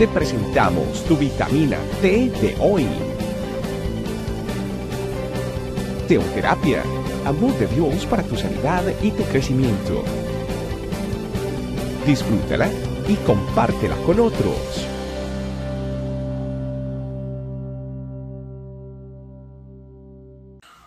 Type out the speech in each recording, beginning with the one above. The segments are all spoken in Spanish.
te presentamos tu vitamina T de hoy. Teoterapia, amor de Dios para tu sanidad y tu crecimiento. Disfrútala y compártela con otros.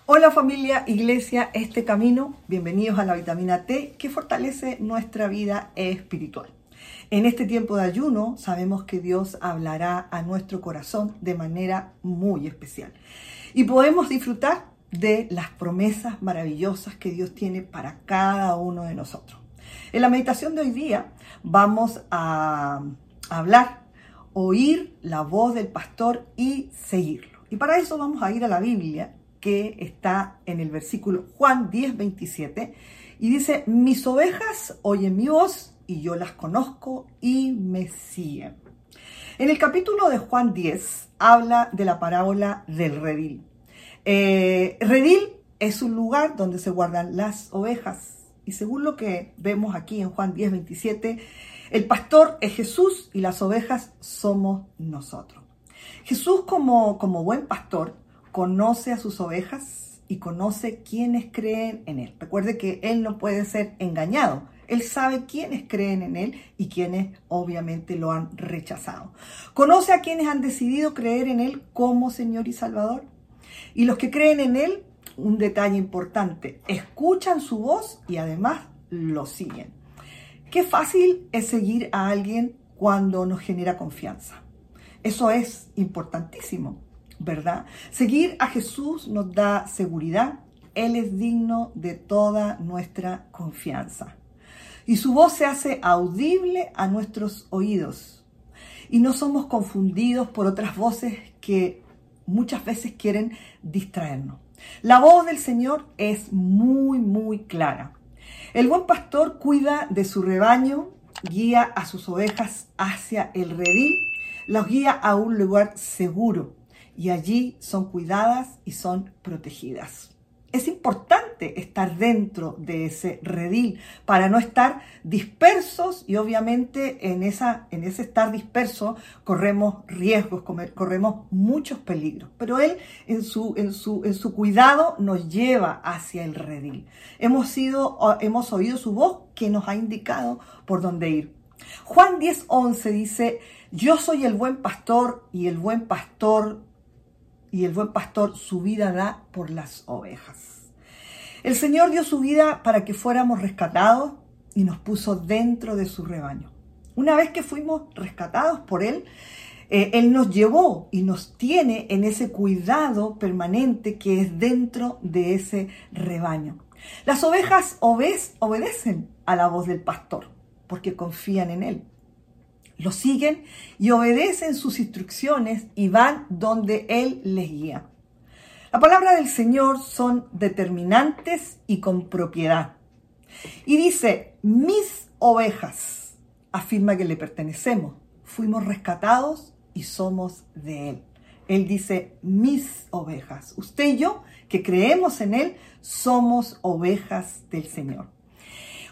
Hola familia, iglesia, este camino, bienvenidos a la vitamina T que fortalece nuestra vida espiritual. En este tiempo de ayuno sabemos que Dios hablará a nuestro corazón de manera muy especial y podemos disfrutar de las promesas maravillosas que Dios tiene para cada uno de nosotros. En la meditación de hoy día vamos a hablar, oír la voz del pastor y seguirlo. Y para eso vamos a ir a la Biblia que está en el versículo Juan 10, 27 y dice, mis ovejas oyen mi voz y yo las conozco y me siguen. En el capítulo de Juan 10 habla de la parábola del redil. Eh, redil es un lugar donde se guardan las ovejas y según lo que vemos aquí en Juan 10, 27, el pastor es Jesús y las ovejas somos nosotros. Jesús como, como buen pastor conoce a sus ovejas y conoce quienes creen en Él. Recuerde que Él no puede ser engañado. Él sabe quiénes creen en Él y quienes obviamente lo han rechazado. Conoce a quienes han decidido creer en Él como Señor y Salvador. Y los que creen en Él, un detalle importante, escuchan su voz y además lo siguen. Qué fácil es seguir a alguien cuando nos genera confianza. Eso es importantísimo. ¿Verdad? Seguir a Jesús nos da seguridad. Él es digno de toda nuestra confianza. Y su voz se hace audible a nuestros oídos. Y no somos confundidos por otras voces que muchas veces quieren distraernos. La voz del Señor es muy, muy clara. El buen pastor cuida de su rebaño, guía a sus ovejas hacia el redil, los guía a un lugar seguro y allí son cuidadas y son protegidas. Es importante estar dentro de ese redil para no estar dispersos y obviamente en, esa, en ese estar disperso corremos riesgos, corremos muchos peligros. Pero Él en su, en su, en su cuidado nos lleva hacia el redil. Hemos, sido, hemos oído su voz que nos ha indicado por dónde ir. Juan 10:11 dice, yo soy el buen pastor y el buen pastor y el buen pastor su vida da por las ovejas. El Señor dio su vida para que fuéramos rescatados y nos puso dentro de su rebaño. Una vez que fuimos rescatados por Él, eh, Él nos llevó y nos tiene en ese cuidado permanente que es dentro de ese rebaño. Las ovejas obedecen a la voz del pastor porque confían en Él lo siguen y obedecen sus instrucciones y van donde Él les guía. La palabra del Señor son determinantes y con propiedad. Y dice, mis ovejas, afirma que le pertenecemos, fuimos rescatados y somos de Él. Él dice, mis ovejas. Usted y yo, que creemos en Él, somos ovejas del Señor.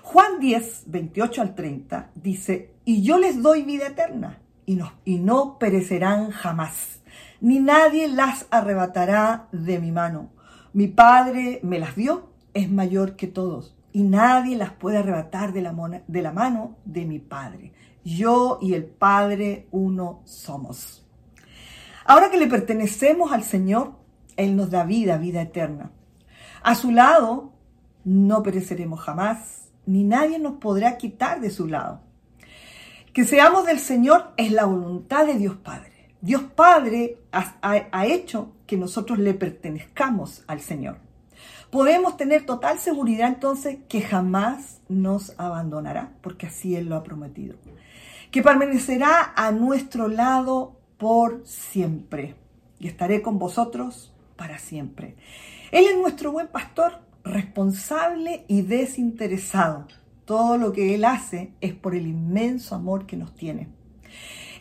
Juan 10, 28 al 30 dice, y yo les doy vida eterna y no, perecerán jamás, ni nadie las arrebatará de mi mano. Mi Padre me las dio, es mayor que todos, y nadie las puede arrebatar de la, de la mano de mi Padre. Yo y el Padre uno somos. Ahora que le pertenecemos al Señor, Él nos da vida, vida eterna. A su lado no pereceremos jamás ni nadie nos podrá quitar de su lado. Que seamos del Señor es la voluntad de Dios Padre. Dios Padre ha, hecho que nosotros le pertenezcamos al Señor. Podemos tener total seguridad entonces que jamás nos abandonará, porque así Él lo ha prometido. Que permanecerá a nuestro lado por siempre y estaré con vosotros para siempre. Él es nuestro buen pastor responsable y desinteresado. Todo lo que Él hace es por el inmenso amor que nos tiene.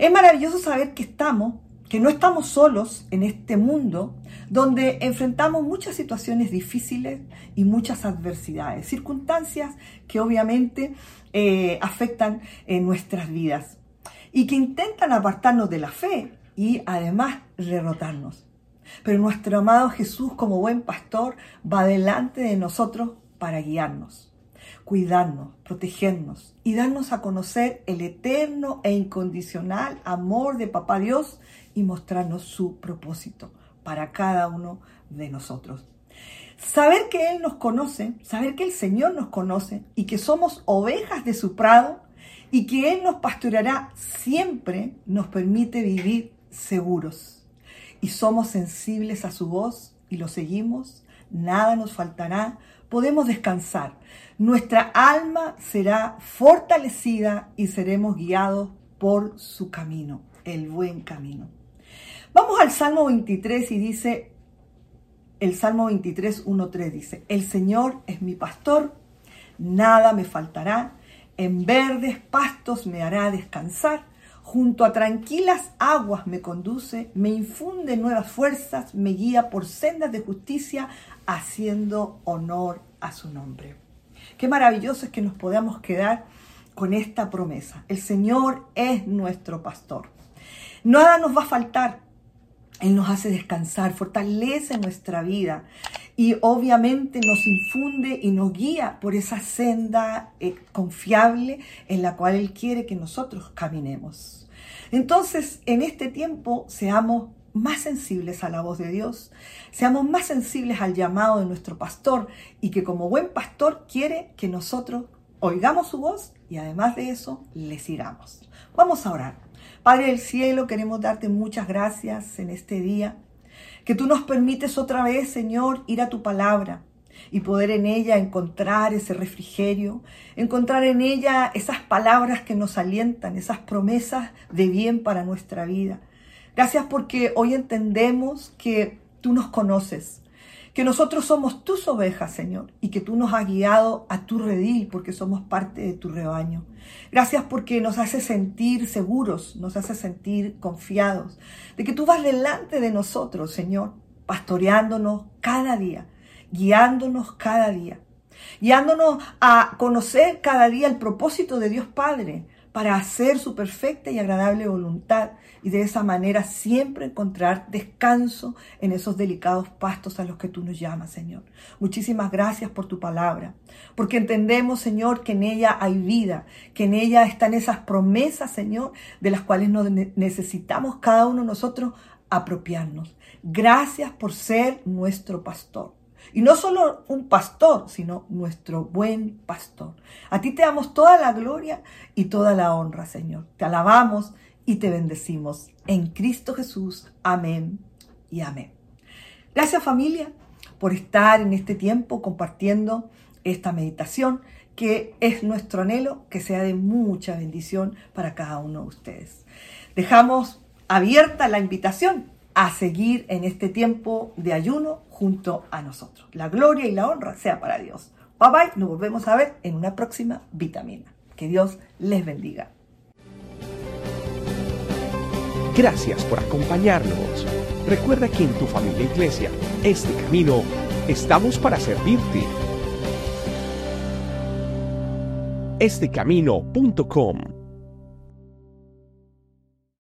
Es maravilloso saber que estamos, que no estamos solos en este mundo donde enfrentamos muchas situaciones difíciles y muchas adversidades, circunstancias que obviamente eh, afectan en nuestras vidas. y que intentan apartarnos de la fe y además derrotarnos. Pero nuestro amado Jesús como buen pastor va delante de nosotros para guiarnos, cuidarnos, protegernos y darnos a conocer el eterno e incondicional amor de Papá Dios y mostrarnos su propósito para cada uno de nosotros. Saber que Él nos conoce, saber que el Señor nos conoce y que somos ovejas de su prado y que Él nos pastoreará siempre nos permite vivir seguros. Y somos sensibles a su voz y lo seguimos, nada nos faltará, podemos descansar. Nuestra alma será fortalecida y seremos guiados por su camino, el buen camino. Vamos al Salmo 23 y dice, el Salmo 23, 1, 3 dice, el Señor es mi pastor, nada me faltará en verdes pastos me hará descansar, junto a tranquilas aguas me conduce, me infunde nuevas fuerzas, me guía por sendas de justicia, haciendo honor a su nombre. Qué maravilloso es que nos podamos quedar con esta promesa. El Señor es nuestro pastor. Nada nos va a faltar. Él nos hace descansar, fortalece nuestra vida y obviamente nos infunde y nos guía por esa senda eh, confiable en la cual Él quiere que nosotros caminemos. Entonces, en este tiempo, seamos más sensibles a la voz de Dios, seamos más sensibles al llamado de nuestro pastor y que como buen pastor quiere que nosotros oigamos su voz y además de eso le sigamos. Vamos a orar. Padre del cielo, queremos darte muchas gracias en este día, que tú nos permites otra vez, Señor, ir a tu palabra y poder en ella encontrar ese refrigerio, encontrar en ella esas palabras que nos alientan, esas promesas de bien para nuestra vida. Gracias porque hoy entendemos que tú nos conoces, que nosotros somos tus ovejas, Señor, y que tú nos has guiado a tu redil porque somos parte de tu rebaño. Gracias porque nos hace sentir seguros, nos hace sentir confiados, de que tú vas delante de nosotros, Señor, pastoreándonos cada día, guiándonos cada día, guiándonos a conocer cada día el propósito de Dios Padre, para hacer su perfecta y agradable voluntad y de esa manera siempre encontrar descanso en esos delicados pastos a los que tú nos llamas, Señor. Muchísimas gracias por tu palabra, porque entendemos, Señor, que en ella hay vida, que en ella están esas promesas, Señor, de las cuales necesitamos cada uno de nosotros apropiarnos. Gracias por ser nuestro pastor. Y no solo un pastor, sino nuestro buen pastor. A ti te damos toda la gloria y toda la honra, Señor. Te alabamos y te bendecimos. En Cristo Jesús. Amén y amén. Gracias familia por estar en este tiempo compartiendo esta meditación que es nuestro anhelo que sea de mucha bendición para cada uno de ustedes. Dejamos abierta la invitación a seguir en este tiempo de ayuno junto a nosotros. La gloria y la honra sea para Dios. Bye bye, nos volvemos a ver en una próxima vitamina. Que Dios les bendiga. Gracias por acompañarnos. Recuerda que en tu familia iglesia, este camino, estamos para servirte. Estecamino.com